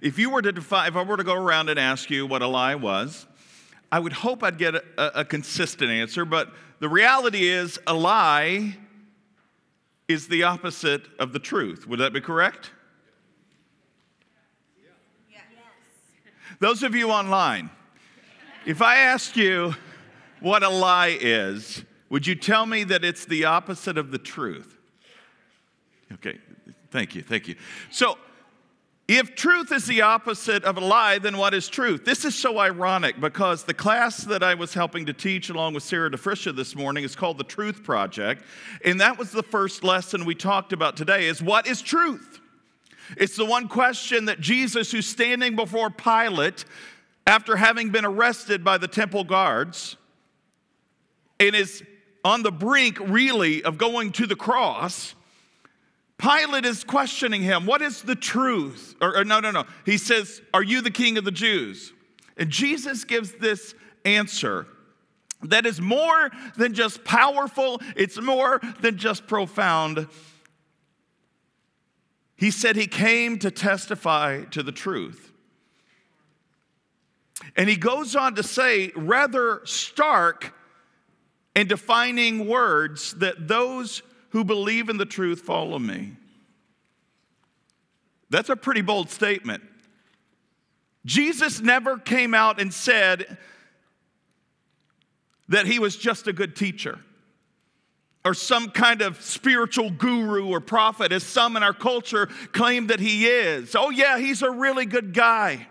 If you were to define, if I were to go around and ask you what a lie was, I would hope I'd get a, a consistent answer, but the reality is a lie is the opposite of the truth. Would that be correct? Those of you online, if I asked you what a lie is, would you tell me that it's the opposite of the truth? Okay, thank you, thank you. So, if truth is the opposite of a lie, then what is truth? This is so ironic because the class that I was helping to teach along with Sarah DeFrisha this morning is called the Truth Project. And that was the first lesson we talked about today is what is truth? It's the one question that Jesus, who's standing before Pilate after having been arrested by the temple guards and is on the brink really of going to the cross, Pilate is questioning him. What is the truth? Or, or, no, no, no. He says, Are you the king of the Jews? And Jesus gives this answer that is more than just powerful, it's more than just profound. He said he came to testify to the truth. And he goes on to say, rather stark and defining words, that those who believe in the truth follow me. That's a pretty bold statement. Jesus never came out and said that he was just a good teacher or some kind of spiritual guru or prophet, as some in our culture claim that he is. Oh, yeah, he's a really good guy.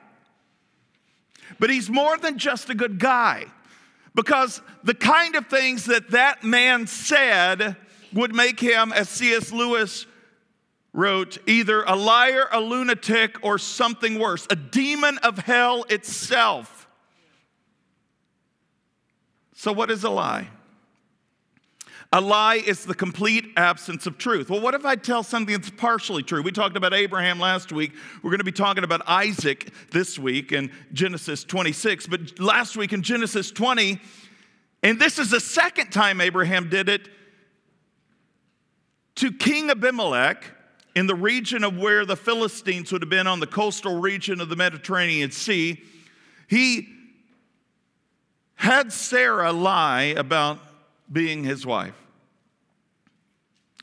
But he's more than just a good guy because the kind of things that that man said would make him, as C.S. Lewis wrote, either a liar, a lunatic, or something worse, a demon of hell itself. So, what is a lie? A lie is the complete absence of truth. Well, what if I tell something that's partially true? We talked about Abraham last week. We're going to be talking about Isaac this week in Genesis 26. But last week in Genesis 20, and this is the second time Abraham did it, to King Abimelech in the region of where the Philistines would have been on the coastal region of the Mediterranean Sea, he had Sarah lie about being his wife.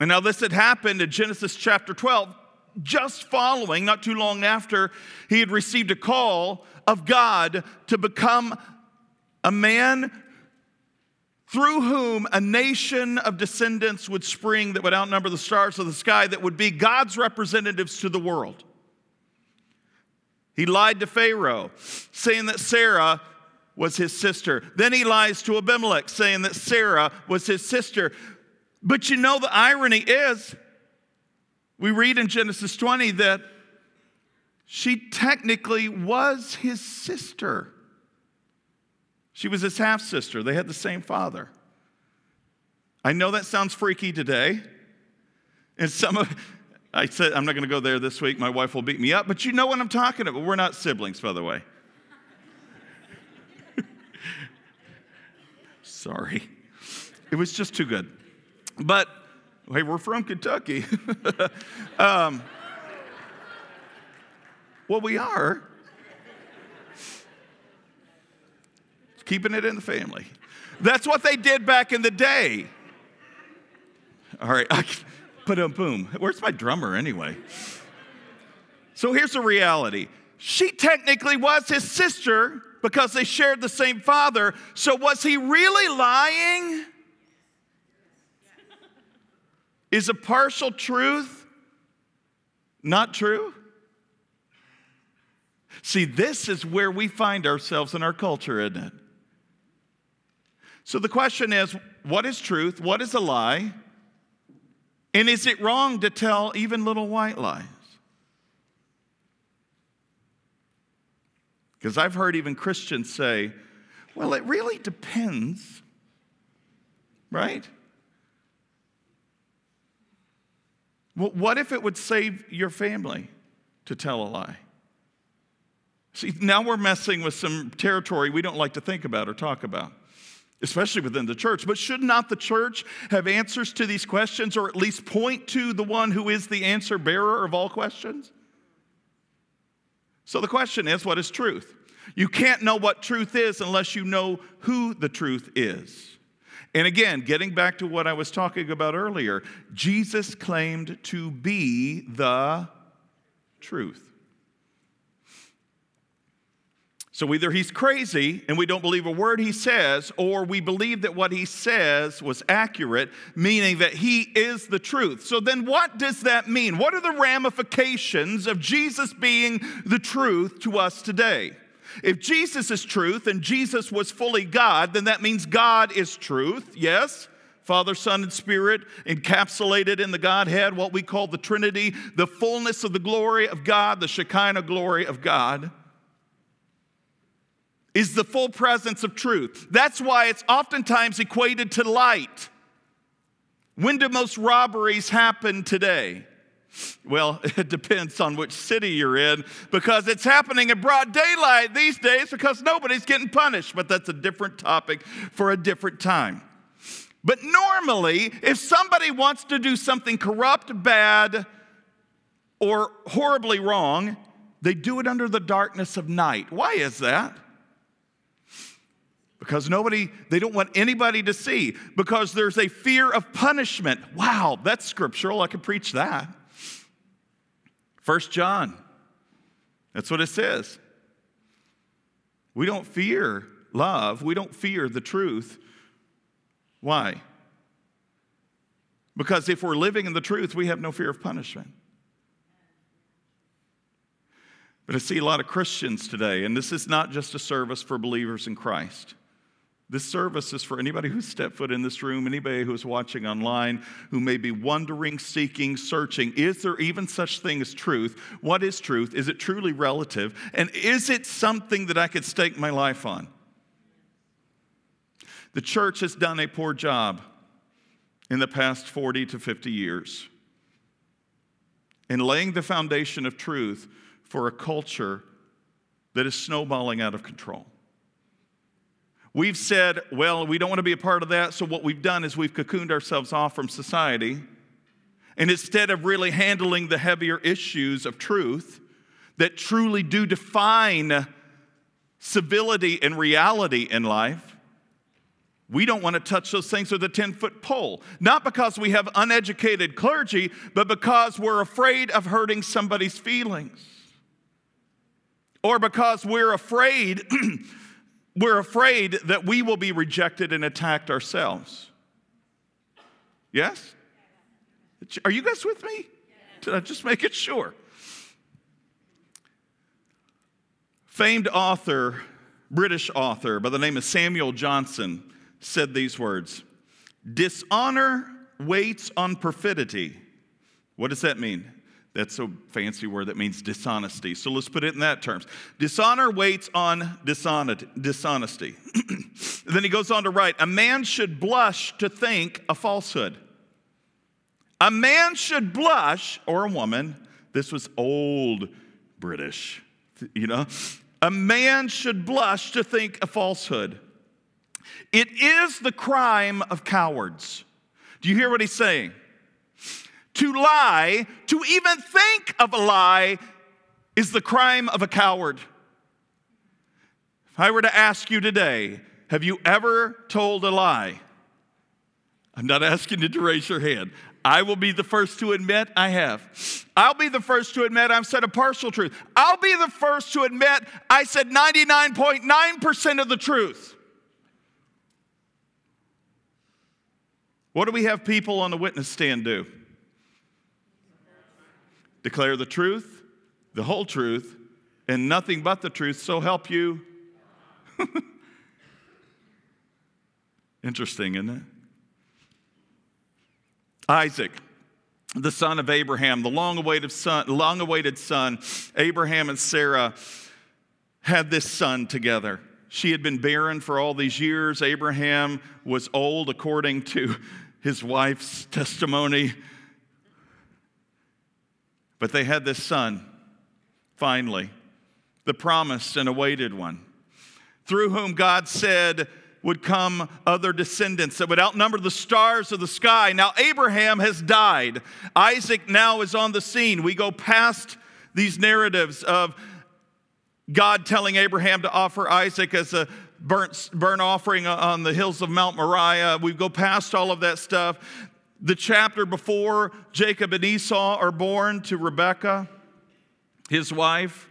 And now, this had happened in Genesis chapter 12, just following, not too long after, he had received a call of God to become a man through whom a nation of descendants would spring that would outnumber the stars of the sky, that would be God's representatives to the world. He lied to Pharaoh, saying that Sarah was his sister. Then he lies to Abimelech, saying that Sarah was his sister. But you know, the irony is, we read in Genesis 20 that she technically was his sister. She was his half sister. They had the same father. I know that sounds freaky today. And some of, I said, I'm not going to go there this week. My wife will beat me up, but you know what I'm talking about. We're not siblings, by the way. Sorry. It was just too good. But, hey, we're from Kentucky. um, well, we are. Keeping it in the family. That's what they did back in the day. All right, I, put a boom. Where's my drummer anyway? So here's the reality. She technically was his sister because they shared the same father. So was he really lying? Is a partial truth not true? See, this is where we find ourselves in our culture, isn't it? So the question is what is truth? What is a lie? And is it wrong to tell even little white lies? Because I've heard even Christians say, well, it really depends, right? Well, what if it would save your family to tell a lie? See, now we're messing with some territory we don't like to think about or talk about, especially within the church. But should not the church have answers to these questions or at least point to the one who is the answer bearer of all questions? So the question is what is truth? You can't know what truth is unless you know who the truth is. And again, getting back to what I was talking about earlier, Jesus claimed to be the truth. So either he's crazy and we don't believe a word he says, or we believe that what he says was accurate, meaning that he is the truth. So then what does that mean? What are the ramifications of Jesus being the truth to us today? If Jesus is truth and Jesus was fully God, then that means God is truth, yes? Father, Son, and Spirit encapsulated in the Godhead, what we call the Trinity, the fullness of the glory of God, the Shekinah glory of God is the full presence of truth. That's why it's oftentimes equated to light. When do most robberies happen today? Well, it depends on which city you're in because it's happening in broad daylight these days because nobody's getting punished, but that's a different topic for a different time. But normally, if somebody wants to do something corrupt, bad, or horribly wrong, they do it under the darkness of night. Why is that? Because nobody, they don't want anybody to see, because there's a fear of punishment. Wow, that's scriptural. I can preach that. First John, that's what it says. We don't fear love, we don't fear the truth. Why? Because if we're living in the truth, we have no fear of punishment. But I see a lot of Christians today, and this is not just a service for believers in Christ. This service is for anybody who's stepped foot in this room, anybody who's watching online, who may be wondering, seeking, searching. Is there even such thing as truth? What is truth? Is it truly relative? And is it something that I could stake my life on? The church has done a poor job in the past 40 to 50 years in laying the foundation of truth for a culture that is snowballing out of control. We've said, well, we don't want to be a part of that, so what we've done is we've cocooned ourselves off from society. And instead of really handling the heavier issues of truth that truly do define civility and reality in life, we don't want to touch those things with a 10 foot pole. Not because we have uneducated clergy, but because we're afraid of hurting somebody's feelings. Or because we're afraid we're afraid that we will be rejected and attacked ourselves. Yes? Are you guys with me? Did I just make it sure? Famed author, British author by the name of Samuel Johnson said these words Dishonor waits on perfidy. What does that mean? That's a fancy word that means dishonesty. So let's put it in that terms. Dishonor waits on dishonesty. then he goes on to write A man should blush to think a falsehood. A man should blush, or a woman, this was old British, you know. A man should blush to think a falsehood. It is the crime of cowards. Do you hear what he's saying? To lie, to even think of a lie, is the crime of a coward. If I were to ask you today, have you ever told a lie? I'm not asking you to raise your hand. I will be the first to admit I have. I'll be the first to admit I've said a partial truth. I'll be the first to admit I said 99.9% of the truth. What do we have people on the witness stand do? Declare the truth, the whole truth, and nothing but the truth, so help you. Interesting, isn't it? Isaac, the son of Abraham, the long awaited son, long awaited son, Abraham and Sarah had this son together. She had been barren for all these years. Abraham was old, according to his wife's testimony. But they had this son, finally, the promised and awaited one, through whom God said, would come other descendants that would outnumber the stars of the sky. Now, Abraham has died. Isaac now is on the scene. We go past these narratives of God telling Abraham to offer Isaac as a burnt, burnt offering on the hills of Mount Moriah. We go past all of that stuff. The chapter before Jacob and Esau are born to Rebekah, his wife.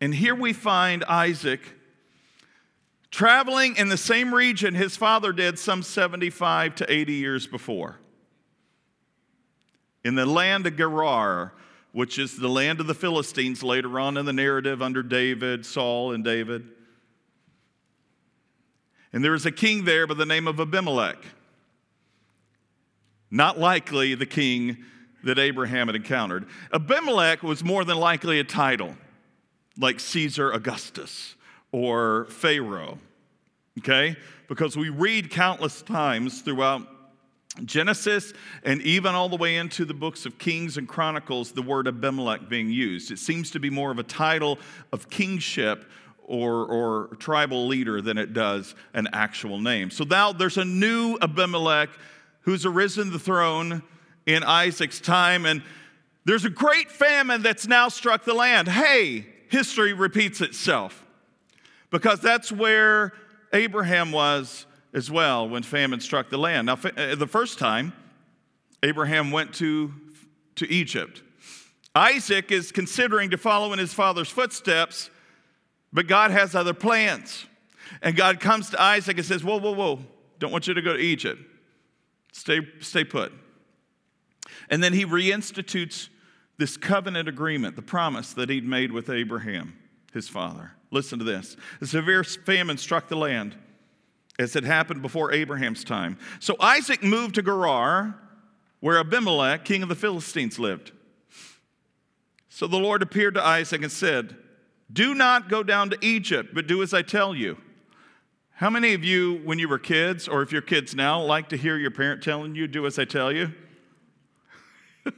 And here we find Isaac traveling in the same region his father did some 75 to 80 years before. In the land of Gerar, which is the land of the Philistines later on in the narrative under David, Saul, and David. And there is a king there by the name of Abimelech. Not likely the king that Abraham had encountered. Abimelech was more than likely a title, like Caesar Augustus or Pharaoh, okay? Because we read countless times throughout Genesis and even all the way into the books of Kings and Chronicles, the word Abimelech being used. It seems to be more of a title of kingship or, or tribal leader than it does an actual name. So now there's a new Abimelech who's arisen the throne in Isaac's time, and there's a great famine that's now struck the land. Hey, history repeats itself because that's where Abraham was as well when famine struck the land. Now, uh, the first time, Abraham went to, to Egypt. Isaac is considering to follow in his father's footsteps, but God has other plans. And God comes to Isaac and says, Whoa, whoa, whoa, don't want you to go to Egypt. Stay, stay put. And then he reinstitutes this covenant agreement, the promise that he'd made with Abraham, his father. Listen to this. A severe famine struck the land as had happened before Abraham's time. So Isaac moved to Gerar, where Abimelech, king of the Philistines, lived. So the Lord appeared to Isaac and said, Do not go down to Egypt, but do as I tell you. How many of you, when you were kids, or if you're kids now, like to hear your parent telling you, Do as I tell you?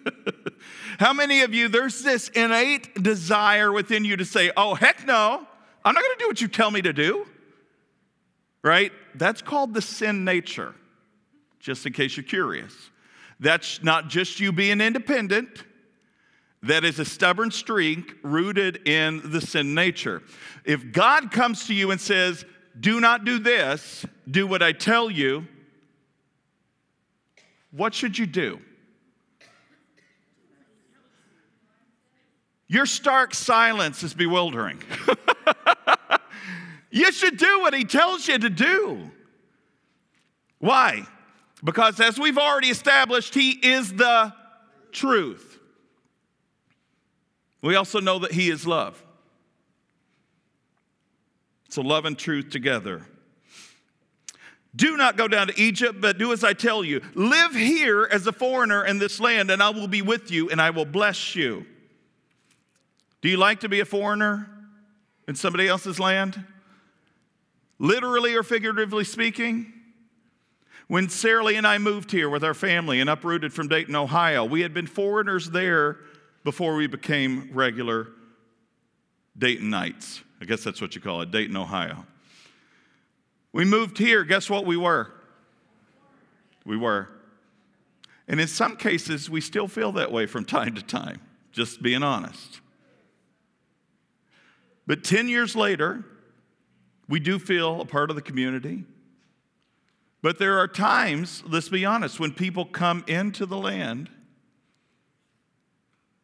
How many of you, there's this innate desire within you to say, Oh, heck no, I'm not to do what you tell me to do? Right? That's called the sin nature, just in case you're curious. That's not just you being independent. That is a stubborn streak rooted in the sin nature. If God comes to you and says, Do not do this, do what I tell you, what should you do? Your stark silence is bewildering. You should do what he tells you to do. Why? Because as we've already established, he is the truth. We also know that he is love. So, love and truth together. Do not go down to Egypt, but do as I tell you. Live here as a foreigner in this land, and I will be with you, and I will bless you. Do you like to be a foreigner in somebody else's land? literally or figuratively speaking. When Sarah Lee and I moved here with our family and uprooted from Dayton, Ohio, we had been foreigners there before we became regular Daytonites. I guess that's what you call it, Dayton, Ohio. We moved here, guess what we were? We were. And in some cases, we still feel that way from time to time, just being honest. But 10 years later, we do feel a part of the community. But there are times, let's be honest, when people come into the land,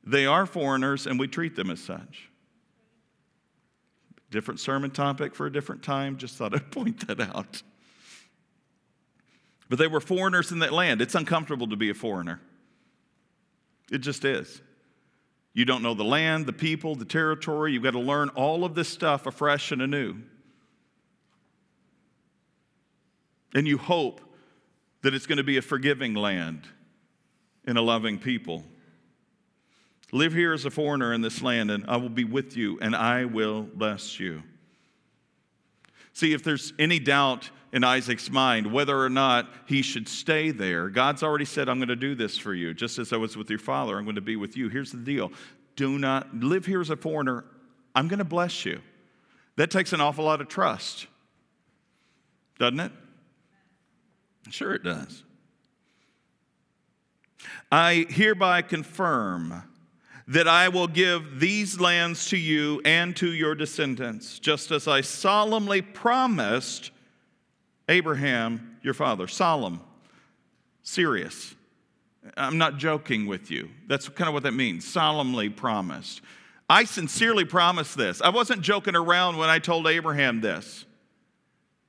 they are foreigners and we treat them as such. Different sermon topic for a different time, just thought I'd point that out. But they were foreigners in that land. It's uncomfortable to be a foreigner. It just is. You don't know the land, the people, the territory. You've got to learn all of this stuff afresh and anew. And you hope that it's going to be a forgiving land and a loving people. Live here as a foreigner in this land, and I will be with you, and I will bless you. See, if there's any doubt in Isaac's mind whether or not he should stay there, God's already said, I'm going to do this for you. Just as I was with your father, I'm going to be with you. Here's the deal do not live here as a foreigner. I'm going to bless you. That takes an awful lot of trust, doesn't it? Sure, it does. I hereby confirm that I will give these lands to you and to your descendants, just as I solemnly promised Abraham, your father. Solemn, serious. I'm not joking with you. That's kind of what that means. Solemnly promised. I sincerely promised this. I wasn't joking around when I told Abraham this.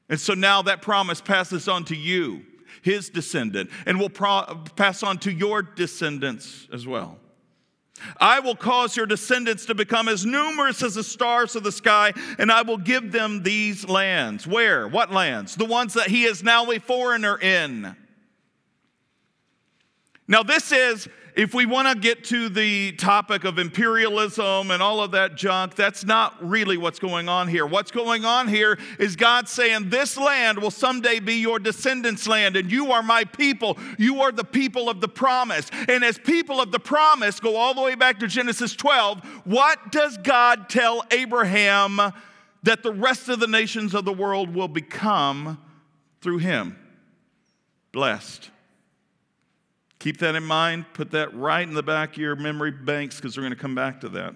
And so now that promise passes on to you, his descendant, and will pro- pass on to your descendants as well. I will cause your descendants to become as numerous as the stars of the sky, and I will give them these lands. Where? What lands? The ones that he is now a foreigner in. Now, this is if we want to get to the topic of imperialism and all of that junk, that's not really what's going on here. What's going on here is God saying, This land will someday be your descendants' land, and you are my people. You are the people of the promise. And as people of the promise, go all the way back to Genesis 12, what does God tell Abraham that the rest of the nations of the world will become through him? Blessed. Keep that in mind. Put that right in the back of your memory banks because we're going to come back to that.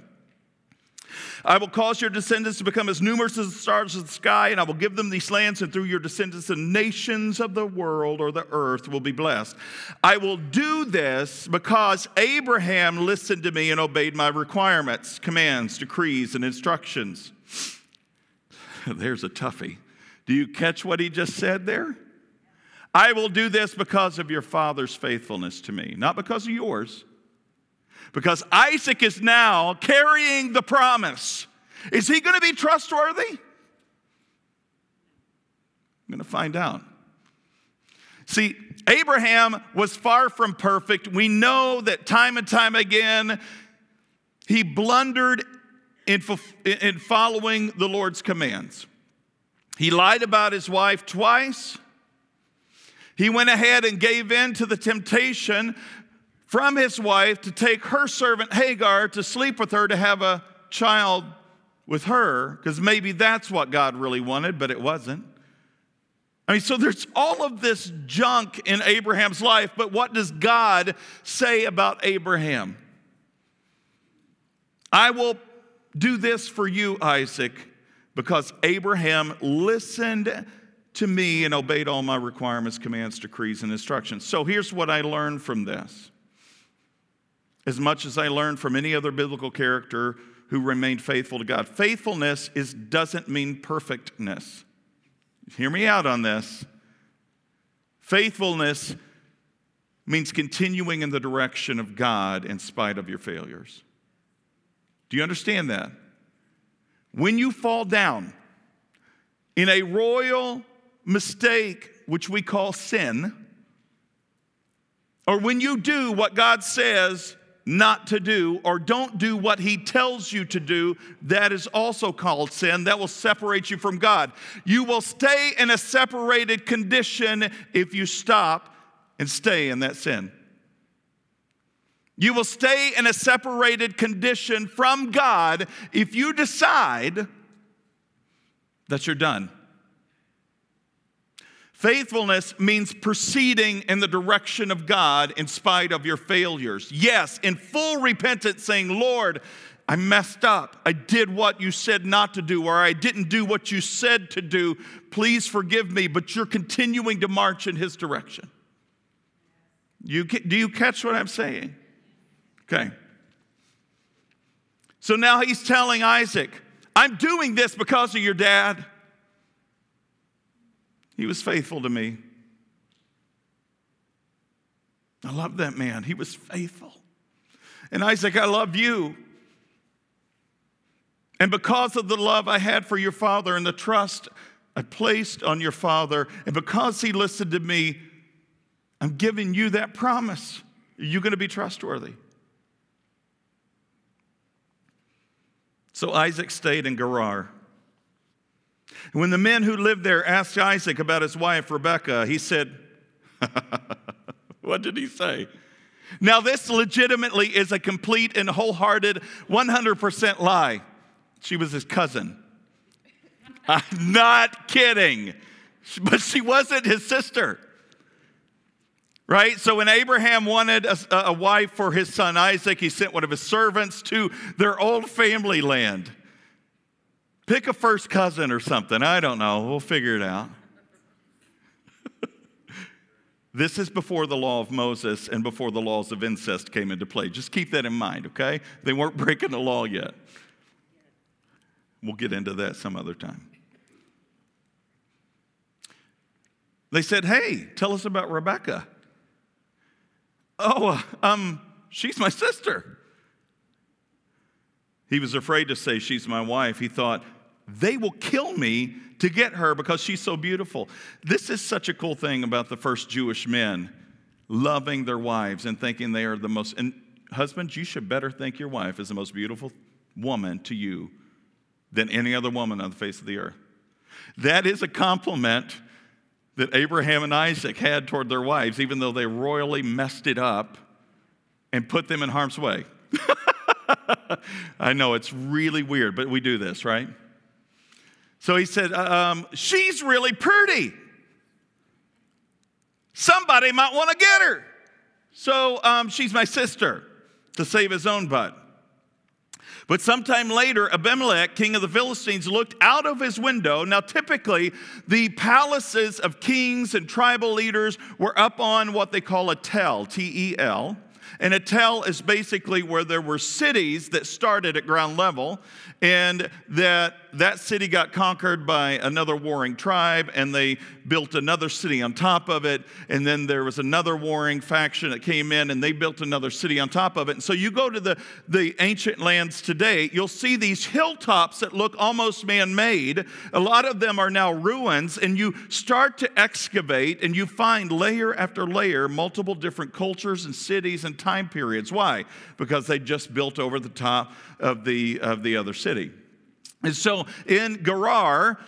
I will cause your descendants to become as numerous as the stars of the sky, and I will give them these lands, and through your descendants, the nations of the world or the earth will be blessed. I will do this because Abraham listened to me and obeyed my requirements, commands, decrees, and instructions. There's a toughie. Do you catch what he just said there? I will do this because of your father's faithfulness to me, not because of yours. Because Isaac is now carrying the promise. Is he going to be trustworthy? I'm going to find out. See, Abraham was far from perfect. We know that time and time again, he blundered in, in following the Lord's commands. He lied about his wife twice. He went ahead and gave in to the temptation from his wife to take her servant Hagar to sleep with her to have a child with her, because maybe that's what God really wanted, but it wasn't. I mean, so there's all of this junk in Abraham's life, but what does God say about Abraham? I will do this for you, Isaac, because Abraham listened to me and obeyed all my requirements, commands, decrees, and instructions. So here's what I learned from this. As much as I learned from any other biblical character who remained faithful to God, faithfulness is, doesn't mean perfectness. Hear me out on this. Faithfulness means continuing in the direction of God in spite of your failures. Do you understand that? When you fall down in a royal mistake, which we call sin, or when you do what God says not to do, or don't do what He tells you to do, that is also called sin. That will separate you from God. You will stay in a separated condition if you stop and stay in that sin. You will stay in a separated condition from God if you decide that you're done. Faithfulness means proceeding in the direction of God in spite of your failures. Yes, in full repentance, saying, Lord, I messed up. I did what you said not to do, or I didn't do what you said to do. Please forgive me, but you're continuing to march in His direction. You, do you catch what I'm saying? Okay. So now he's telling Isaac, I'm doing this because of your dad. He was faithful to me. I love that man. He was faithful. And Isaac, I love you. And because of the love I had for your father and the trust I placed on your father, and because he listened to me, I'm giving you that promise. You're you going to be trustworthy? So Isaac stayed in Gerar. When the men who lived there asked Isaac about his wife Rebekah, he said, What did he say? Now, this legitimately is a complete and wholehearted 100% lie. She was his cousin. I'm not kidding. But she wasn't his sister. Right? So when Abraham wanted a, a, wife for his son Isaac, he sent one of his servants to their old family land. Pick a first cousin or something. I don't know. We'll figure it out. this is before the law of Moses and before the laws of incest came into play. Just keep that in mind, okay? They weren't breaking the law yet. We'll get into that some other time. They said, Hey, tell us about Rebecca. Oh, uh, um, she's my sister. He was afraid to say, She's my wife. He thought, They will kill me to get her because she's so beautiful. This is such a cool thing about the first Jewish men loving their wives and thinking they are the most. And husbands, you should better think your wife is the most beautiful woman to you than any other woman on the face of the earth. That is a compliment that Abraham and Isaac had toward their wives, even though they royally messed it up and put them in harm's way. I know it's really weird, but we do this, right? So he said, uh, um, She's really pretty. Somebody might want to get her. So um, she's my sister to save his own butt. But sometime later, Abimelech, king of the Philistines, looked out of his window. Now, typically, the palaces of kings and tribal leaders were up on what they call a tel, T E L. And a tel is basically where there were cities that started at ground level, and that that city got conquered by another warring tribe and they built another city on top of it. And then there was another warring faction that came in and they built another city on top of it. And so you go to the, the ancient lands today you'll see these hilltops that look almost man-made. A lot of them are now ruins and you start to excavate and you find layer after layer multiple different cultures and cities and time periods. Why? Because they just built over the top of the of the other city and so in Gerar,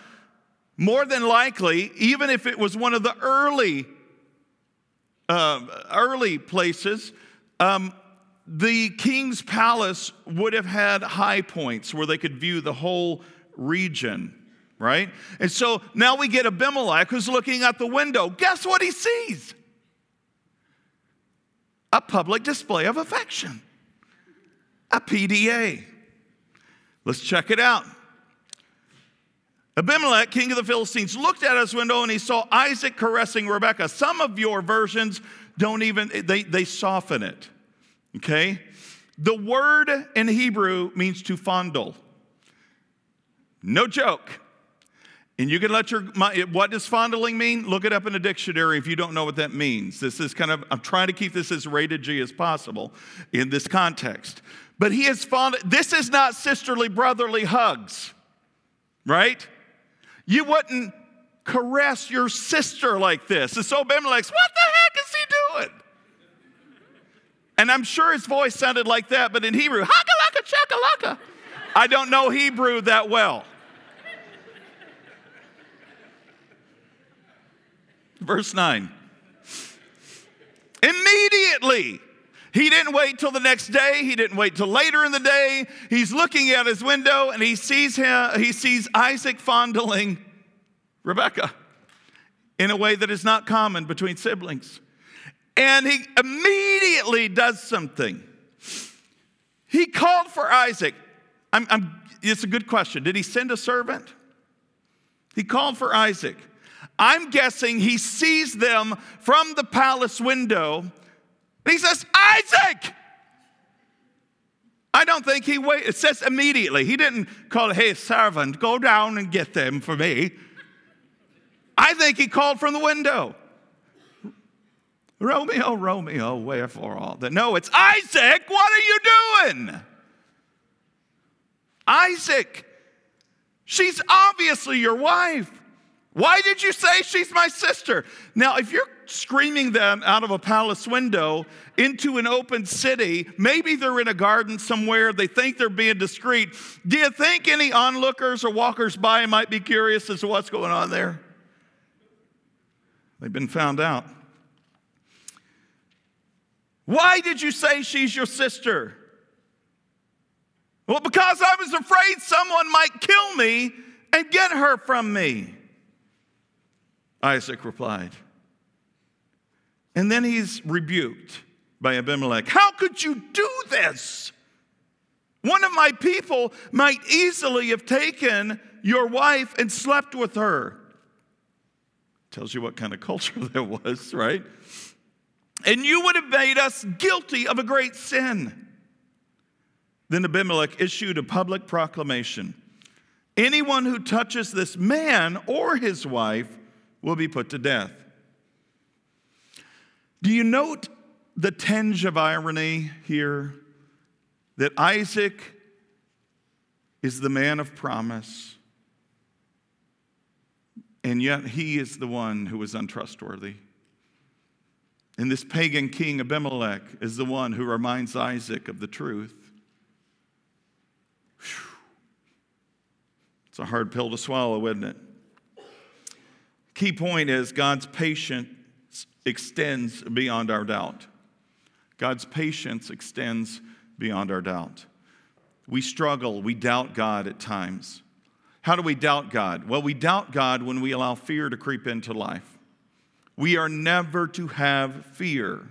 more than likely, even if it was one of the early, uh, early places, um, the king's palace would have had high points where they could view the whole region, right? And so now we get Abimelech who's looking out the window. Guess what he sees? A public display of affection, a PDA. Let's check it out. Abimelech, king of the Philistines, looked out his window and he saw Isaac caressing Rebekah. Some of your versions don't even, they, they soften it. Okay? The word in Hebrew means to fondle. No joke. And you can let your, what does fondling mean? Look it up in a dictionary if you don't know what that means. This is kind of, I'm trying to keep this as rated G as possible in this context. But he is fond, this is not sisterly brotherly hugs, right? You wouldn't caress your sister like this. And so Abimelech's, what the heck is he doing? And I'm sure his voice sounded like that, but in Hebrew, hakalaka chakalaka. I don't know Hebrew that well. Verse 9. Immediately, he didn't wait till the next day. He didn't wait till later in the day. He's looking out his window and he sees him, he sees Isaac fondling Rebecca in a way that is not common between siblings. And he immediately does something. He called for Isaac. I'm, I'm, it's a good question. Did he send a servant? He called for Isaac. I'm guessing he sees them from the palace window and he says, Isaac! I don't think he waited. It says immediately. He didn't call, hey, servant, go down and get them for me. I think he called from the window. Romeo, Romeo, wherefore all that? No, it's Isaac, what are you doing? Isaac, she's obviously your wife. Why did you say she's my sister? Now, if you're screaming them out of a palace window into an open city, maybe they're in a garden somewhere, they think they're being discreet. Do you think any onlookers or walkers by might be curious as to what's going on there? They've been found out. Why did you say she's your sister? Well, because I was afraid someone might kill me and get her from me. Isaac replied. And then he's rebuked by Abimelech. How could you do this? One of my people might easily have taken your wife and slept with her. Tells you what kind of culture there was, right? And you would have made us guilty of a great sin. Then Abimelech issued a public proclamation Anyone who touches this man or his wife will be put to death. Do you note the tinge of irony here? That Isaac is the man of promise, and yet he is the one who is untrustworthy. And this pagan king Abimelech is the one who reminds Isaac of the truth. Whew. It's a hard pill to swallow, isn't it? Key point is God's patience extends beyond our doubt. God's patience extends beyond our doubt. We struggle, we doubt God at times. How do we doubt God? Well, we doubt God when we allow fear to creep into life. We are never to have fear.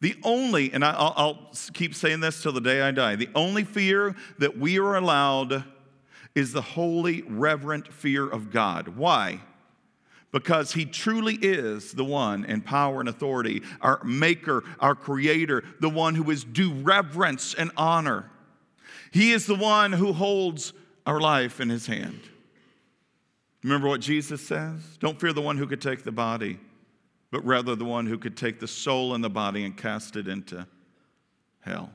The only, and I'll, I'll, keep saying this till the day I die, the only fear that we are allowed is the holy, reverent fear of God. Why? Because he truly is the one in power and authority, our maker, our creator, the one who is due reverence and honor. He is the one who holds our life in his hand. Remember what Jesus says? Don't fear the one who could take the body, but rather the one who could take the soul and the body and cast it into hell.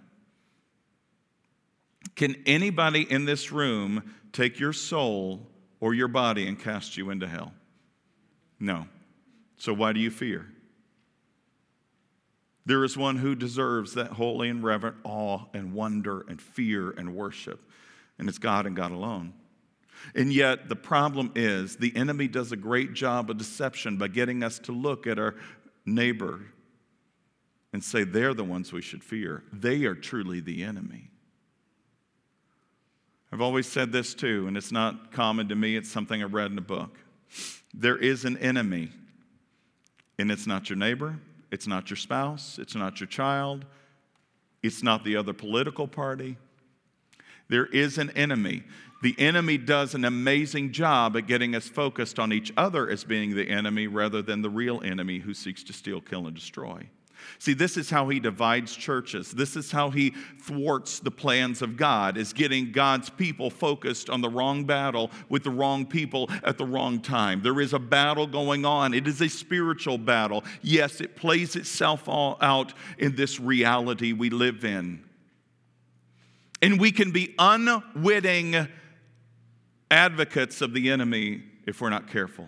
Can anybody in this room take your soul or your body and cast you into hell? No. So why do you fear? There is one who deserves that holy and reverent awe and wonder and fear and worship, and it's God and God alone. And yet, the problem is the enemy does a great job of deception by getting us to look at our neighbor and say they're the ones we should fear. They are truly the enemy. I've always said this too, and it's not common to me, it's something I read in a book. There is an enemy, and it's not your neighbor, it's not your spouse, it's not your child, it's not the other political party. There is an enemy. The enemy does an amazing job at getting us focused on each other as being the enemy rather than the real enemy who seeks to steal, kill, and destroy. See, this is how he divides churches. This is how he thwarts the plans of God, is getting God's people focused on the wrong battle with the wrong people at the wrong time. There is a battle going on. It is a spiritual battle. Yes, it plays itself out in this reality we live in. And we can be unwitting advocates of the enemy if we're not careful.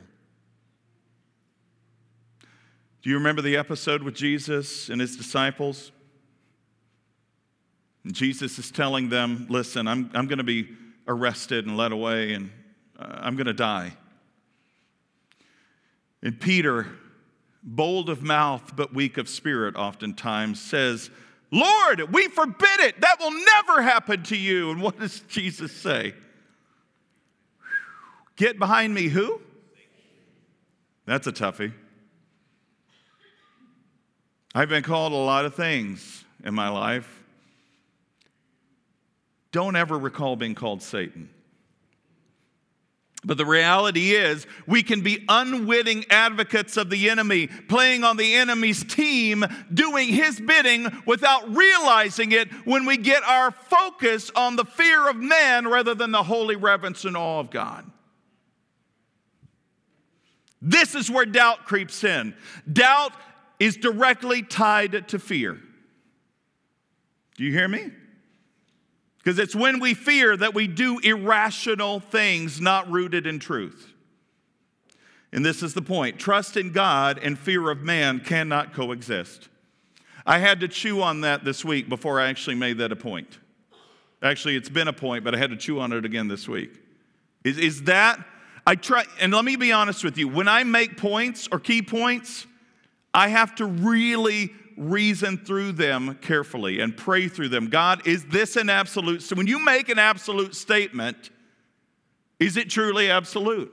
Do you remember the episode with Jesus and his disciples? And Jesus is telling them, Listen, I'm, I'm going to be arrested and led away, and uh, I'm going to die. And Peter, bold of mouth but weak of spirit, oftentimes says, Lord, we forbid it. That will never happen to you. And what does Jesus say? Get behind me, who? That's a toughie. I've been called a lot of things in my life. Don't ever recall being called Satan. But the reality is, we can be unwitting advocates of the enemy, playing on the enemy's team, doing his bidding without realizing it when we get our focus on the fear of man rather than the holy reverence and awe of God. This is where doubt creeps in. Doubt is directly tied to fear. Do you hear me? Because it's when we fear that we do irrational things not rooted in truth. And this is the point trust in God and fear of man cannot coexist. I had to chew on that this week before I actually made that a point. Actually, it's been a point, but I had to chew on it again this week. Is, is that, I try, and let me be honest with you, when I make points or key points, I have to really reason through them carefully and pray through them. God, is this an absolute? So when you make an absolute statement, is it truly absolute?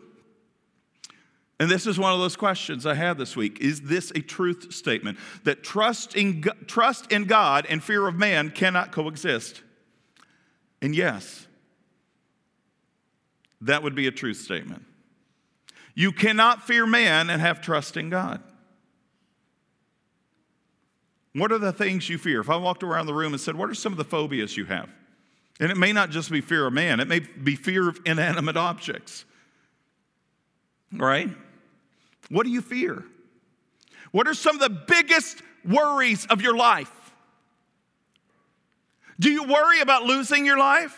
And this is one of those questions I had this week. Is this a truth statement? That trust in, trust in God and fear of man cannot coexist? And yes, that would be a truth statement. You cannot fear man and have trust in God. What are the things you fear? If I walked around the room and said, What are some of the phobias you have? And it may not just be fear of man, it may be fear of inanimate objects. Right? What do you fear? What are some of the biggest worries of your life? Do you worry about losing your life?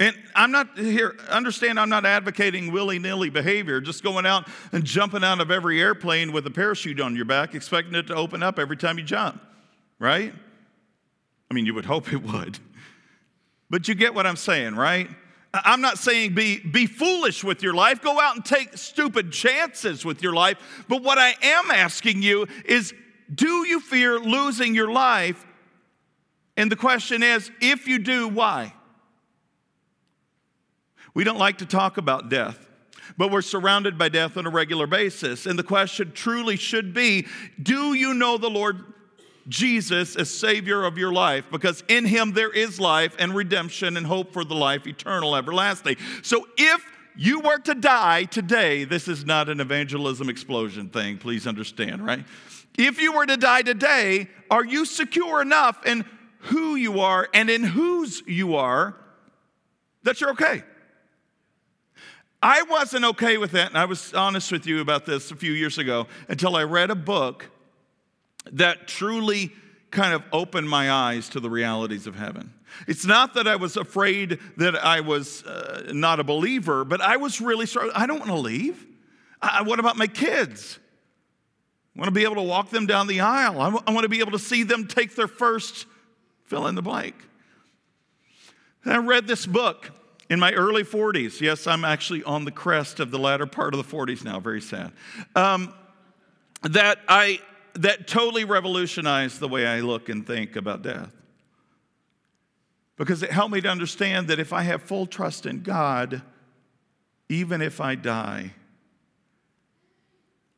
And I'm not here, understand, I'm not advocating willy nilly behavior, just going out and jumping out of every airplane with a parachute on your back, expecting it to open up every time you jump, right? I mean, you would hope it would. But you get what I'm saying, right? I'm not saying be, be foolish with your life, go out and take stupid chances with your life. But what I am asking you is do you fear losing your life? And the question is if you do, why? We don't like to talk about death, but we're surrounded by death on a regular basis. And the question truly should be do you know the Lord Jesus as Savior of your life because in Him there is life and redemption and hope for the life eternal, everlasting. So if you were to die today, this is not an evangelism explosion thing, please understand, right? If you were to die today, are you secure enough in who you are and in whose you are that you're okay? I wasn't okay with that, and I was honest with you about this a few years ago until I read a book that truly kind of opened my eyes to the realities of heaven. It's not that I was afraid that I was uh, not a believer, but I was really sorry. I don't want to leave. I, what about my kids? I want to be able to walk them down the aisle. I, w- I want to be able to see them take their first fill in the blank. And I read this book in my early 40s. Yes, I'm actually on the crest of the latter part of the 40s now, very sad. Um, that I that totally revolutionized the way I look and think about death. Because it helped me to understand that if I have full trust in God, even if I die,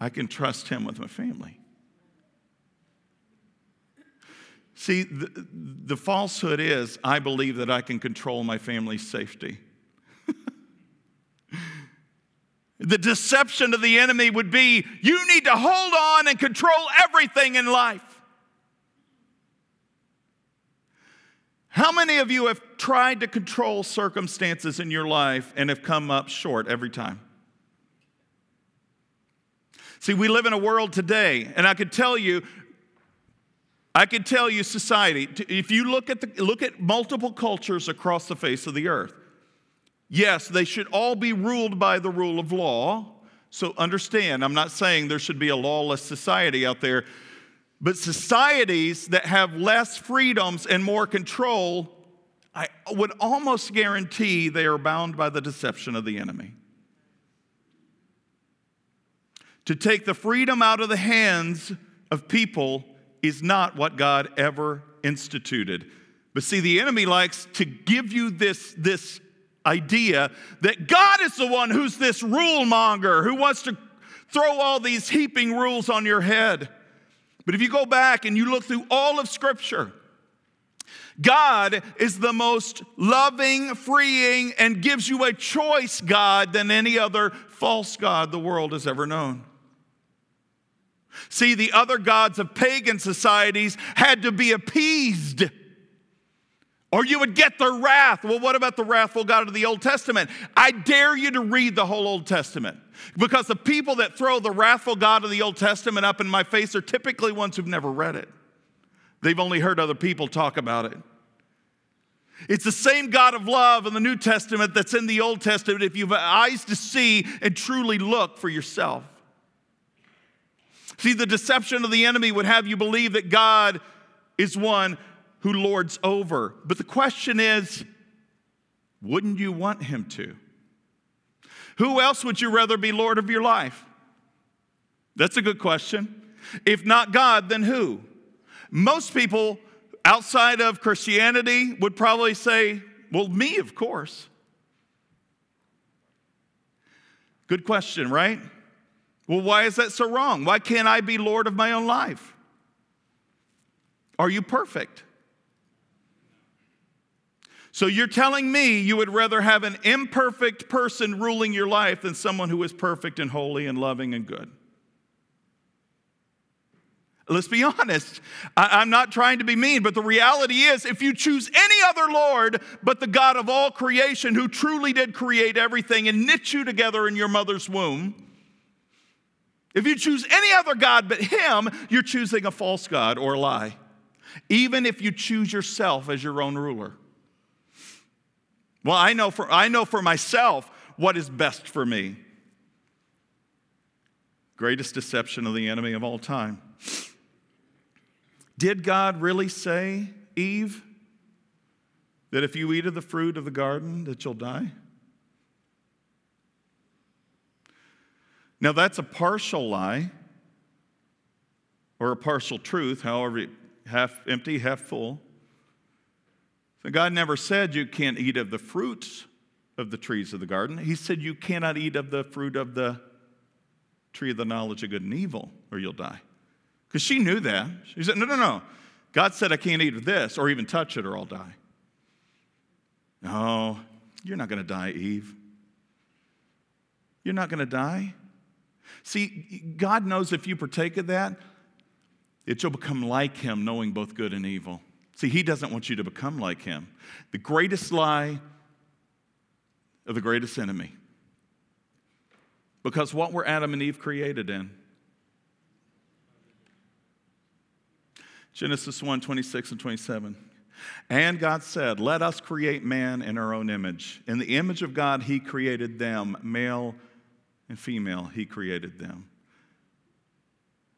I can trust Him with my family. See, the, the falsehood is I believe that I can control my family's safety. The deception of the enemy would be you need to hold on and control everything in life. How many of you have tried to control circumstances in your life and have come up short every time? See, we live in a world today, and I could tell you, I could tell you society, if you look at, the, look at multiple cultures across the face of the earth, Yes, they should all be ruled by the rule of law. So understand, I'm not saying there should be a lawless society out there, but societies that have less freedoms and more control, I would almost guarantee they are bound by the deception of the enemy. To take the freedom out of the hands of people is not what God ever instituted. But see, the enemy likes to give you this, this idea that God is the one who's this rule monger who wants to throw all these heaping rules on your head. But if you go back and you look through all of Scripture, God is the most loving, freeing, and gives you a choice God than any other false God the world has ever known. See, the other gods of pagan societies had to be appeased or you would get their wrath. Well, what about the wrathful God of the Old Testament? I dare you to read the whole Old Testament because the people that throw the wrathful God of the Old Testament up in my face are typically ones who've never read it. They've only heard other people talk about it. It's the same God of love in the New Testament that's in the Old Testament if you've eyes to see and truly look for yourself. See, the deception of the enemy would have you believe that God is one who lords over. But the question is wouldn't you want him to? Who else would you rather be Lord of your life? That's a good question. If not God, then who? Most people outside of Christianity would probably say, well, me, of course. Good question, right? Well, why is that so wrong? Why can't I be Lord of my own life? Are you perfect? So you're telling me you would rather have an imperfect person ruling your life than someone who is perfect and holy and loving and good? Let's be honest. I, am not trying to be mean, but the reality is if you choose any other Lord but the God of all creation who truly did create everything and knit you together in your mother's womb, if you choose any other God but Him, you're choosing a false God or a lie. Even if you choose yourself as your own ruler. Well, I know for, I know for myself what is best for me. Greatest deception of the enemy of all time. Did God really say, Eve, that if you eat of the fruit of the garden that you'll die? Now that's a partial lie or a partial truth, however, half empty, half full. So God never said you can't eat of the fruits of the trees of the garden. He said you cannot eat of the fruit of the tree of the knowledge of good and evil, or you'll die. Because she knew that. She said, No, no, no. God said I can't eat of this or even touch it or I'll die. No, you're not going to die, Eve. You're not going to die. See, God knows if you partake of that, it you'll become like Him, knowing both good and evil. See, He doesn't want you to become like Him. The greatest lie of the greatest enemy. Because what were Adam and Eve created in? Genesis 1 26 and 27. And God said, Let us create man in our own image. In the image of God, He created them, male and female, He created them.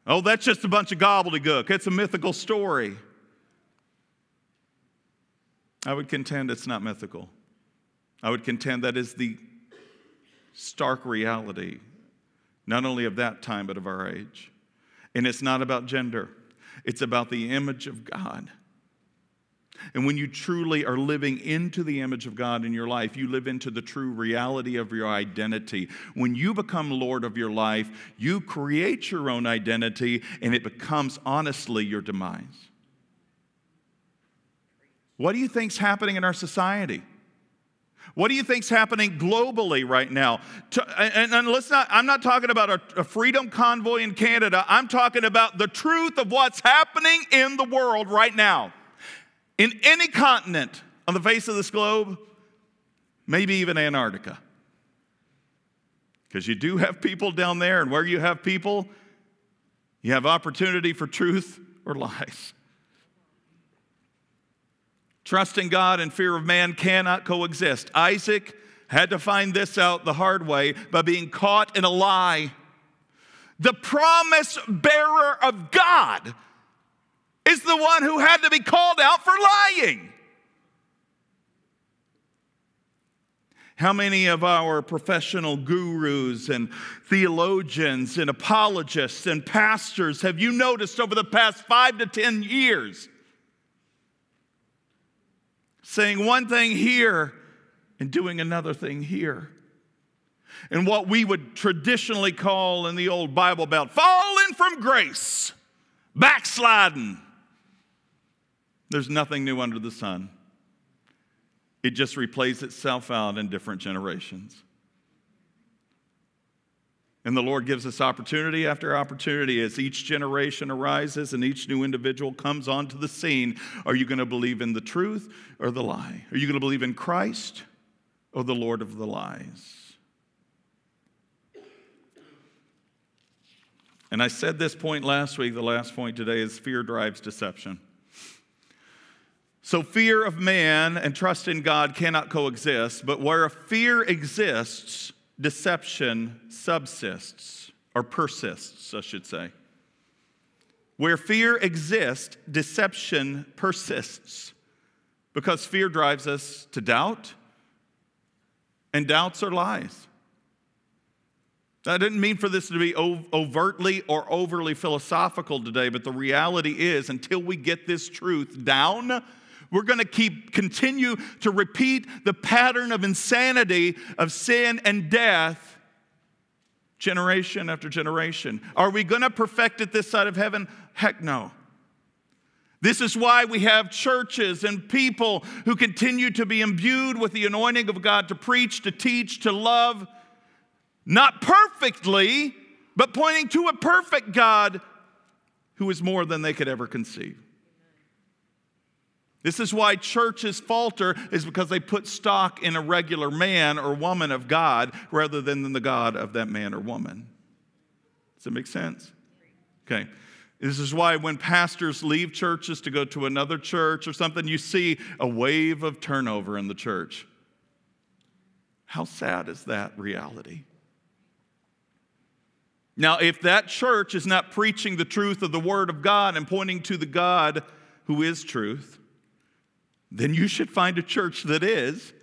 Oh, that's just a bunch of gobbledygook. It's a mythical story. I would contend it's not mythical. I would contend that is the stark reality, not only of that time, but of our age. And it's not about gender, it's about the image of God. And when you truly are living into the image of God in your life, you live into the true reality of your identity. When you become Lord of your life, you create your own identity and it becomes honestly your demise. What do you think's happening in our society? What do you think's happening globally right now? And, and I'm not talking about a, a freedom convoy in Canada. I'm talking about the truth of what's happening in the world right now. In any continent on the face of this globe, maybe even Antarctica. Because you do have people down there, and where you have people, you have opportunity for truth or lies. Trusting God and fear of man cannot coexist. Isaac had to find this out the hard way by being caught in a lie. The promise bearer of God is the one who had to be called out for lying. How many of our professional gurus and theologians and apologists and pastors have you noticed over the past five to 10 years saying one thing here and doing another thing here. And what we would traditionally call in the old Bible Belt falling from grace, backsliding. There's nothing new under the sun. It just replays itself out in different generations. And the Lord gives us opportunity after opportunity as each generation arises and each new individual comes onto the scene. Are you going to believe in the truth or the lie? Are you going to believe in Christ or the Lord of the lies? And I said this point last week, the last point today is fear drives deception. So, fear of man and trust in God cannot coexist, but where fear exists, deception subsists, or persists, I should say. Where fear exists, deception persists, because fear drives us to doubt, and doubts are lies. I didn't mean for this to be overtly or overly philosophical today, but the reality is until we get this truth down, we're going to keep continue to repeat the pattern of insanity of sin and death generation after generation. Are we going to perfect it this side of heaven? Heck no. This is why we have churches and people who continue to be imbued with the anointing of God to preach, to teach, to love not perfectly, but pointing to a perfect God who is more than they could ever conceive. This is why churches falter, is because they put stock in a regular man or woman of God rather than in the God of that man or woman. Does that make sense? Okay. This is why when pastors leave churches to go to another church or something, you see a wave of turnover in the church. How sad is that reality? Now, if that church is not preaching the truth of the Word of God and pointing to the God who is truth, then you should find a church that is.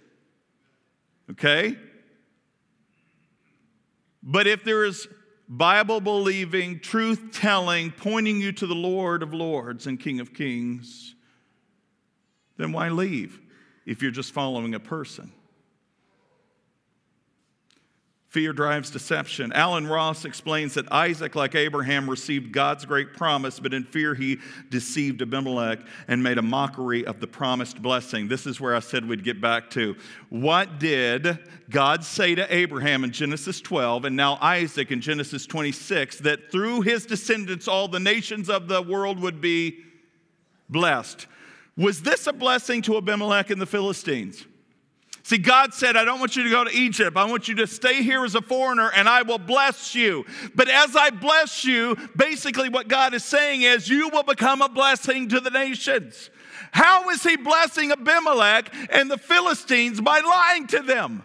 Okay? But if there is Bible believing, truth telling, pointing you to the Lord of Lords and King of Kings, then why leave if you're just following a person? Fear drives deception. Alan Ross explains that Isaac, like Abraham, received God's great promise, but in fear he deceived Abimelech and made a mockery of the promised blessing. This is where I said we'd get back to. What did God say to Abraham in Genesis 12 and now Isaac in Genesis 26 that through his descendants all the nations of the world would be blessed? Was this a blessing to Abimelech and the Philistines? See, God said, I don't want you to go to Egypt. I want you to stay here as a foreigner and I will bless you. But as I bless you, basically what God is saying is, you will become a blessing to the nations. How is he blessing Abimelech and the Philistines by lying to them?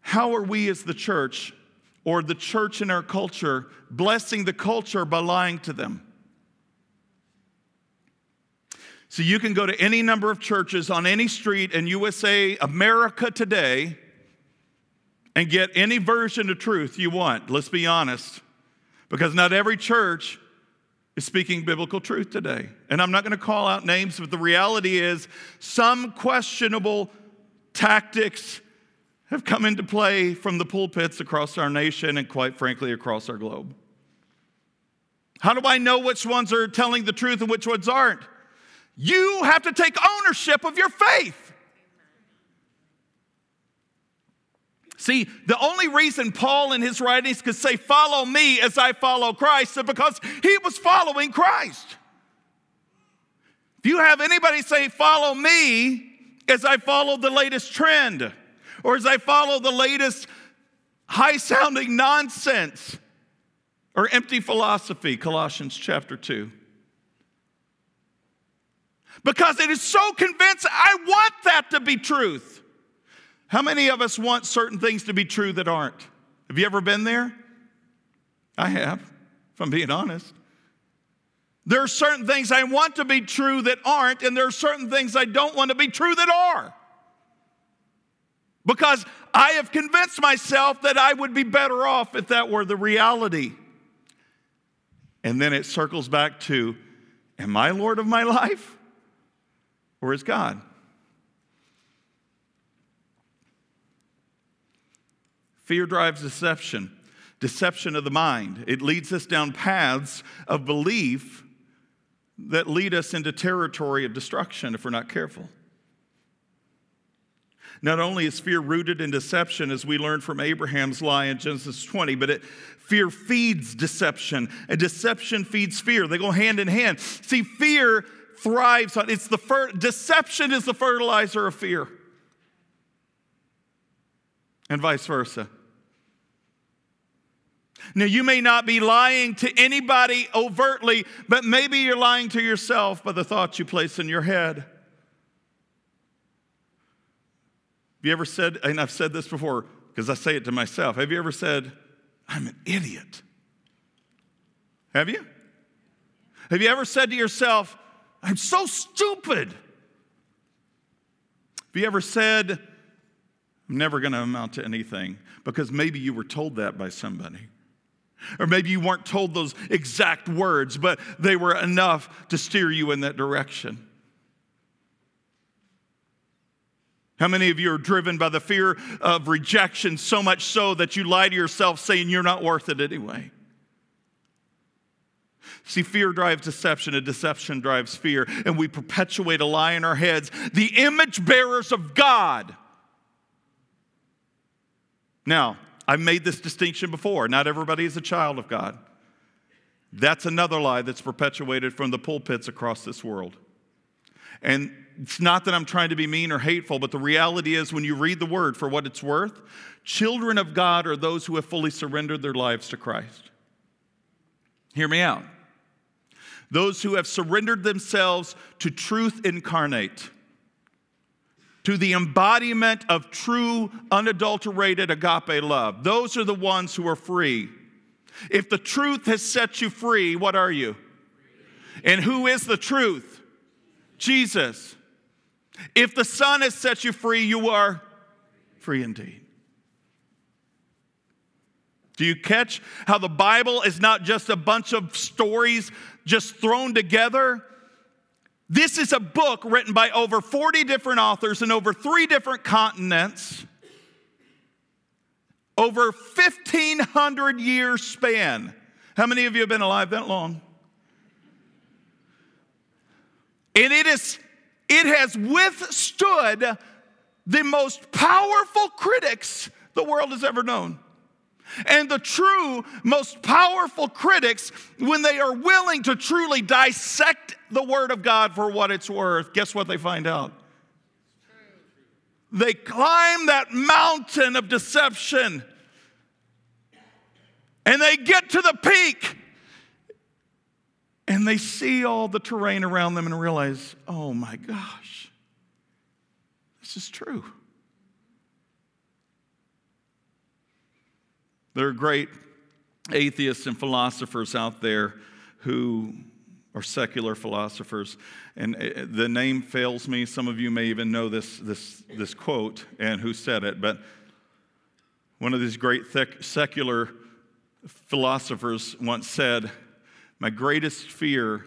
How are we as the church or the church in our culture blessing the culture by lying to them? So you can go to any number of churches on any street in USA, America today, and get any version of truth you want. Let's be honest. Because not every church is speaking biblical truth today. And I'm not going to call out names, but the reality is some questionable tactics have come into play from the pulpits across our nation and, quite frankly, across our globe. How do I know which ones are telling the truth and which ones aren't? You have to take ownership of your faith. See, the only reason Paul in his writings could say, Follow me as I follow Christ, is because he was following Christ. If you have anybody say, Follow me as I follow the latest trend, or as I follow the latest high sounding nonsense, or empty philosophy, Colossians chapter 2 because it is so convinced I want that to be truth. How many of us want certain things to be true that aren't? Have you ever been there? I have, if I'm being honest. There are certain things I want to be true that aren't, and there are certain things I don't want to be true that are. Because I have convinced myself that I would be better off if that were the reality. And then it circles back to Am I Lord of my life? Or is God? Fear drives deception, deception of the mind. It leads us down paths of belief that lead us into territory of destruction if we're not careful. Not only is fear rooted in deception, as we learned from Abraham's lie in Genesis 20, but it, fear feeds deception, and deception feeds fear. They go hand in hand. See, fear thrives on it's the fer- deception is the fertilizer of fear and vice versa Now, you may not be lying to anybody overtly, but maybe you're lying to yourself by the thoughts you place in your head. Have you ever said, and I've said this before because I say it to myself, have you ever said, I'm an idiot? Have you? Have you ever said to yourself, I'm so stupid? Have you ever said, I'm never going to amount to anything? Because maybe you were told that by somebody. Or maybe you weren't told those exact words, but they were enough to steer you in that direction. How many of you are driven by the fear of rejection so much so that you lie to yourself saying you're not worth it anyway? See, fear drives deception, and deception drives fear, and we perpetuate a lie in our heads. The image bearers of God. Now, I've made this distinction before. Not everybody is a child of God. That's another lie that's perpetuated from the pulpits across this world. And it's not that I'm trying to be mean or hateful, but the reality is when you read the word for what it's worth, children of God are those who have fully surrendered their lives to Christ. Hear me out. Those who have surrendered themselves to truth incarnate, to the embodiment of true, unadulterated agape love. Those are the ones who are free. If the truth has set you free, what are you? And who is the truth? Jesus. If the Son has set you free, you are free indeed. Do you catch how the Bible is not just a bunch of stories just thrown together? This is a book written by over 40 different authors in over three different continents, over 1,500 years span. How many of you have been alive that long? And it, is, it has withstood the most powerful critics the world has ever known. And the true, most powerful critics, when they are willing to truly dissect the Word of God for what it's worth, guess what they find out? They climb that mountain of deception and they get to the peak and they see all the terrain around them and realize, oh my gosh, this is true. There are great atheists and philosophers out there who are secular philosophers. And uh, the name fails me. Some of you may even know this, this, this quote and who said it. But one of these great thick, secular philosophers once said, My greatest fear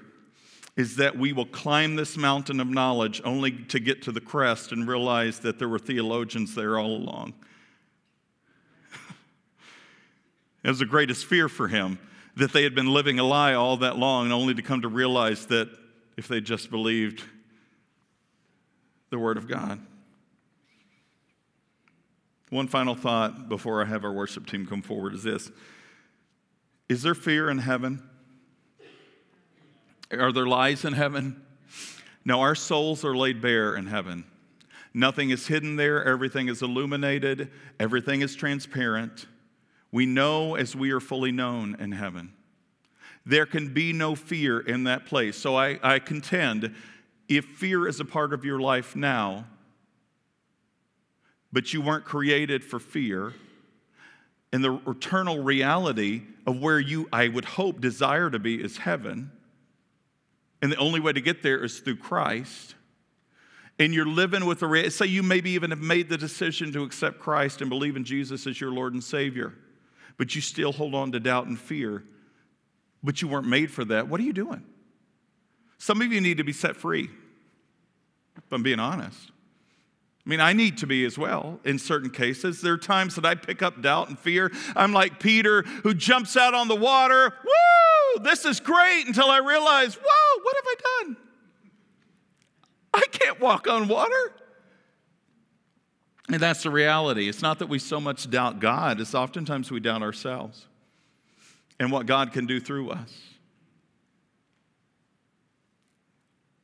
is that we will climb this mountain of knowledge only to get to the crest and realize that there were theologians there all along. It was the greatest fear for him that they had been living a lie all that long, and only to come to realize that if they just believed the Word of God. One final thought before I have our worship team come forward is this Is there fear in heaven? Are there lies in heaven? No, our souls are laid bare in heaven. Nothing is hidden there, everything is illuminated, everything is transparent. We know as we are fully known in heaven. There can be no fear in that place. So I, I contend if fear is a part of your life now, but you weren't created for fear, and the eternal reality of where you, I would hope, desire to be is heaven, and the only way to get there is through Christ. And you're living with the say you maybe even have made the decision to accept Christ and believe in Jesus as your Lord and Savior but you still hold on to doubt and fear, but you weren't made for that, what are you doing? Some of you need to be set free, if I'm being honest. I mean, I need to be as well in certain cases. There are times that I pick up doubt and fear. I'm like Peter who jumps out on the water. Woo, this is great until I realize, whoa, what have I done? I can't walk on water. And that's the reality. It's not that we so much doubt God, it's oftentimes we doubt ourselves and what God can do through us.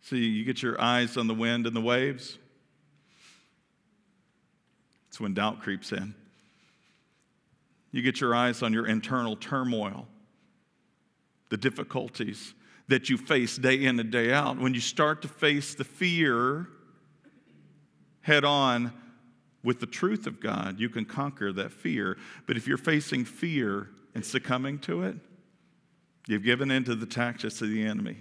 See, you get your eyes on the wind and the waves. It's when doubt creeps in. You get your eyes on your internal turmoil, the difficulties that you face day in and day out. When you start to face the fear head on with the truth of God, you can conquer that fear. But if you're facing fear and succumbing to it, you've given in to the tactics of the enemy.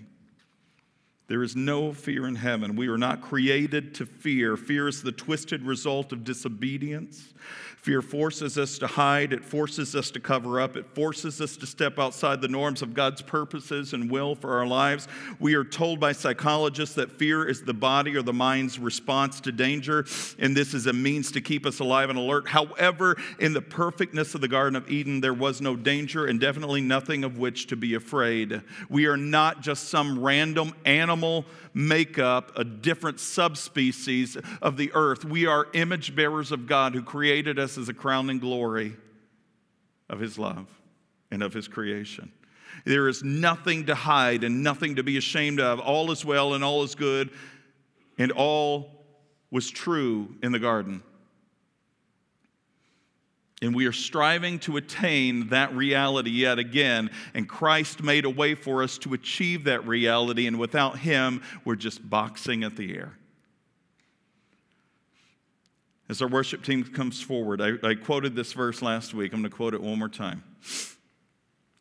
There is no fear in heaven. We are not created to fear. Fear is the twisted result of disobedience. Fear forces us to hide, it forces us to cover up, it forces us to step outside the norms of God's purposes and will for our lives. We are told by psychologists that fear is the body or the mind's response to danger, and this is a means to keep us alive and alert. However, in the perfectness of the Garden of Eden, there was no danger and definitely nothing of which to be afraid. We are not just some random animal makeup, a different subspecies of the earth. We are image bearers of God who created us as a crowning glory of His love and of His creation. There is nothing to hide and nothing to be ashamed of. All is well and all is good, and all was true in the garden. And we are striving to attain that reality yet again. And Christ made a way for us to achieve that reality. And without Him, we're just boxing at the air. As our worship team comes forward, I, I quoted this verse last week. I'm going to quote it one more time.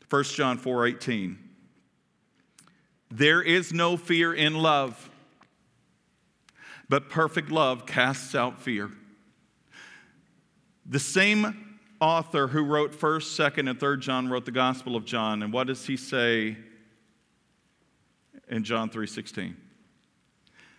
1 John 4 18. There is no fear in love, but perfect love casts out fear. The same author who wrote 1st, 2nd, and 3rd John wrote the Gospel of John. And what does he say in John 3:16?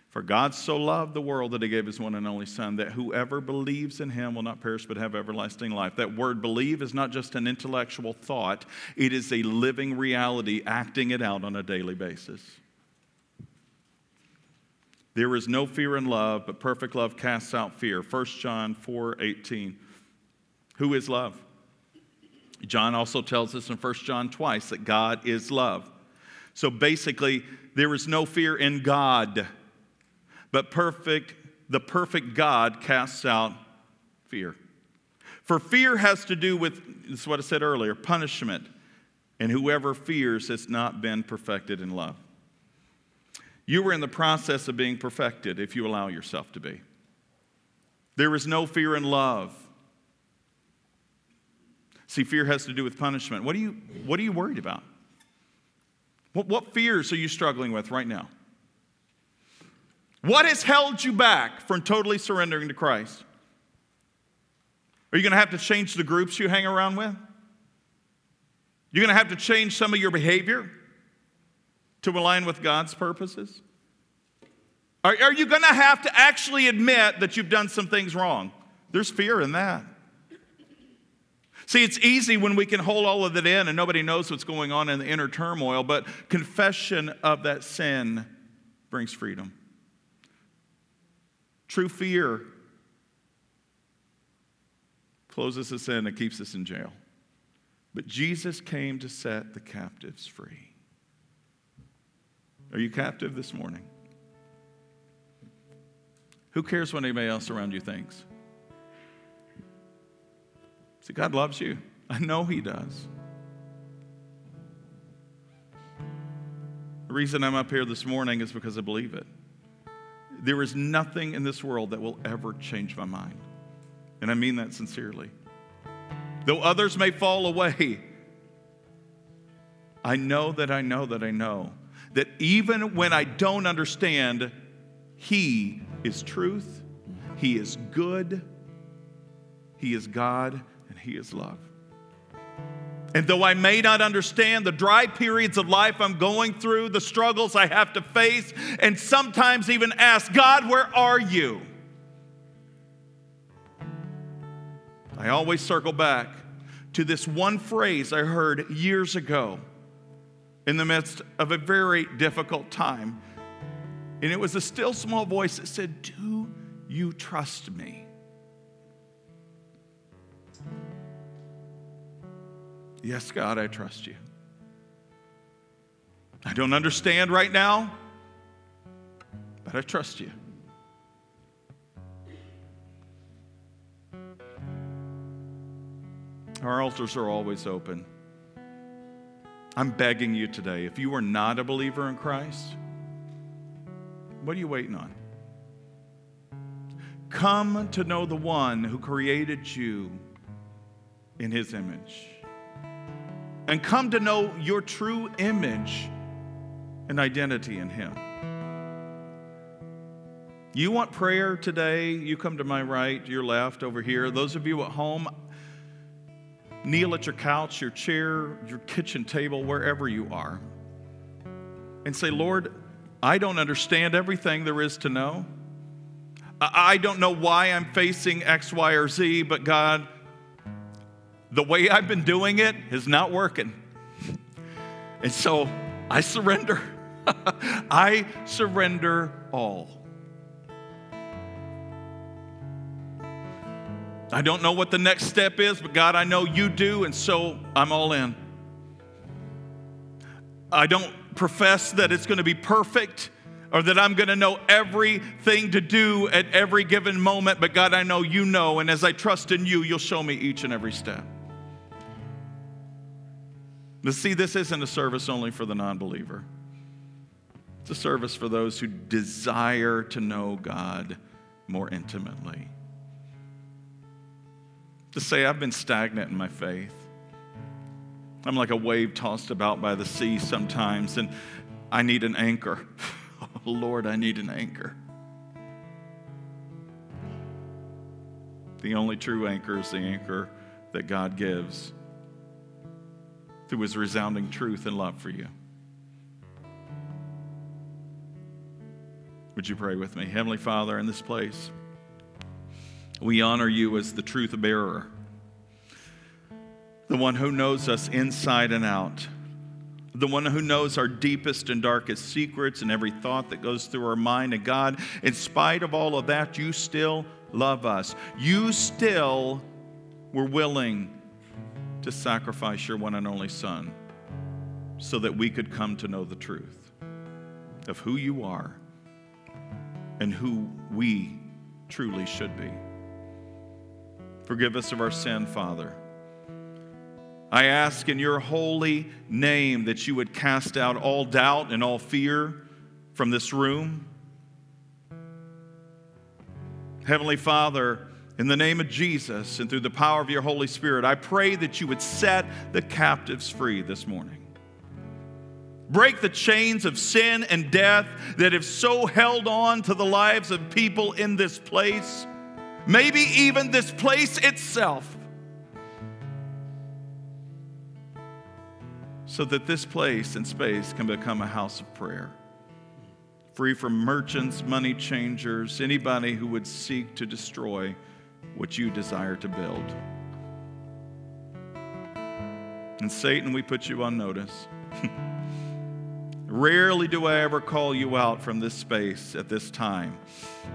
For God so loved the world that he gave his one and only Son, that whoever believes in him will not perish but have everlasting life. That word believe is not just an intellectual thought, it is a living reality, acting it out on a daily basis. There is no fear in love, but perfect love casts out fear. 1 John 4 18. Who is love? John also tells us in 1 John twice that God is love. So basically, there is no fear in God, but perfect, the perfect God casts out fear. For fear has to do with, this is what I said earlier, punishment. And whoever fears has not been perfected in love. You were in the process of being perfected if you allow yourself to be. There is no fear in love. See, fear has to do with punishment. What are you, what are you worried about? What, what fears are you struggling with right now? What has held you back from totally surrendering to Christ? Are you going to have to change the groups you hang around with? You're going to have to change some of your behavior to align with God's purposes? Are, are you going to have to actually admit that you've done some things wrong? There's fear in that. See, it's easy when we can hold all of it in and nobody knows what's going on in the inner turmoil, but confession of that sin brings freedom. True fear closes us in and keeps us in jail. But Jesus came to set the captives free. Are you captive this morning? Who cares what anybody else around you thinks? See, God loves you. I know He does. The reason I'm up here this morning is because I believe it. There is nothing in this world that will ever change my mind. And I mean that sincerely. Though others may fall away, I know that I know that I know that even when I don't understand, He is truth, He is good, He is God, he is love. And though I may not understand the dry periods of life I'm going through, the struggles I have to face, and sometimes even ask, God, where are you? I always circle back to this one phrase I heard years ago in the midst of a very difficult time. And it was a still small voice that said, Do you trust me? Yes, God, I trust you. I don't understand right now, but I trust you. Our altars are always open. I'm begging you today, if you are not a believer in Christ, what are you waiting on? Come to know the one who created you in his image. And come to know your true image and identity in him. You want prayer today? You come to my right, your left, over here. Those of you at home, kneel at your couch, your chair, your kitchen table, wherever you are, and say, Lord, I don't understand everything there is to know. I don't know why I'm facing X, Y, or Z, but God, the way I've been doing it is not working. And so I surrender. I surrender all. I don't know what the next step is, but God, I know you do, and so I'm all in. I don't profess that it's going to be perfect or that I'm going to know everything to do at every given moment, but God, I know you know, and as I trust in you, you'll show me each and every step. But see, this isn't a service only for the non believer, it's a service for those who desire to know God more intimately to say, I've been stagnant in my faith. I'm like a wave tossed about by the sea sometimes, and I need an anchor. oh, Lord, I need an anchor. The only true anchor is the anchor that God gives through his resounding truth and love for you. Would you pray with me? Heavenly Father, in this place, we honor you as the truth bearer, the one who knows us inside and out, the one who knows our deepest and darkest secrets and every thought that goes through our mind. And God, in spite of all of that, you still love us. You still were willing to sacrifice your one and only Son so that we could come to know the truth of who you are and who we truly should be. Forgive us of our sin, Father. I ask in your holy name that you would cast out all doubt and all fear from this room. Heavenly Father, in the name of Jesus and through the power of your Holy Spirit, I pray that you would set the captives free this morning. Break the chains of sin and death that have so held on to the lives of people in this place maybe even this place itself, so that this place and space can become a house of prayer. Free from merchants, money changers, anybody who would seek to destroy what you desire to build. And Satan, we put you on notice. Rarely do I ever call you out from this space at this time.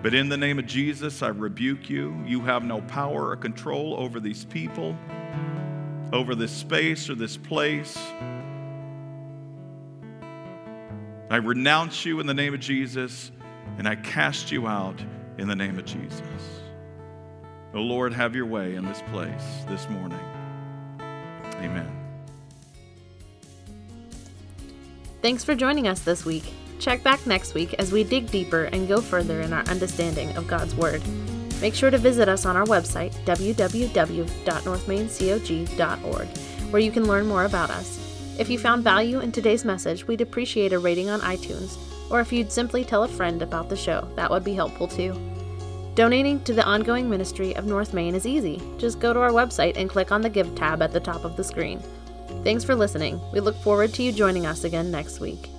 But in the name of Jesus, I rebuke you. You have no power or control over these people, over this space or this place. I renounce you in the name of Jesus, and I cast you out in the name of Jesus. The Lord, have your way in this place this morning. Amen. Thanks for joining us this week. Check back next week as we dig deeper and go further in our understanding of God's Word. Make sure to visit us on our website, www.northmaincog.org, where you can learn more about us. If you found value in today's message, we'd appreciate a rating on iTunes, or if you'd simply tell a friend about the show, that would be helpful too. Donating to the ongoing ministry of North Main is easy. Just go to our website and click on the Give tab at the top of the screen. Thanks for listening. We look forward to you joining us again next week.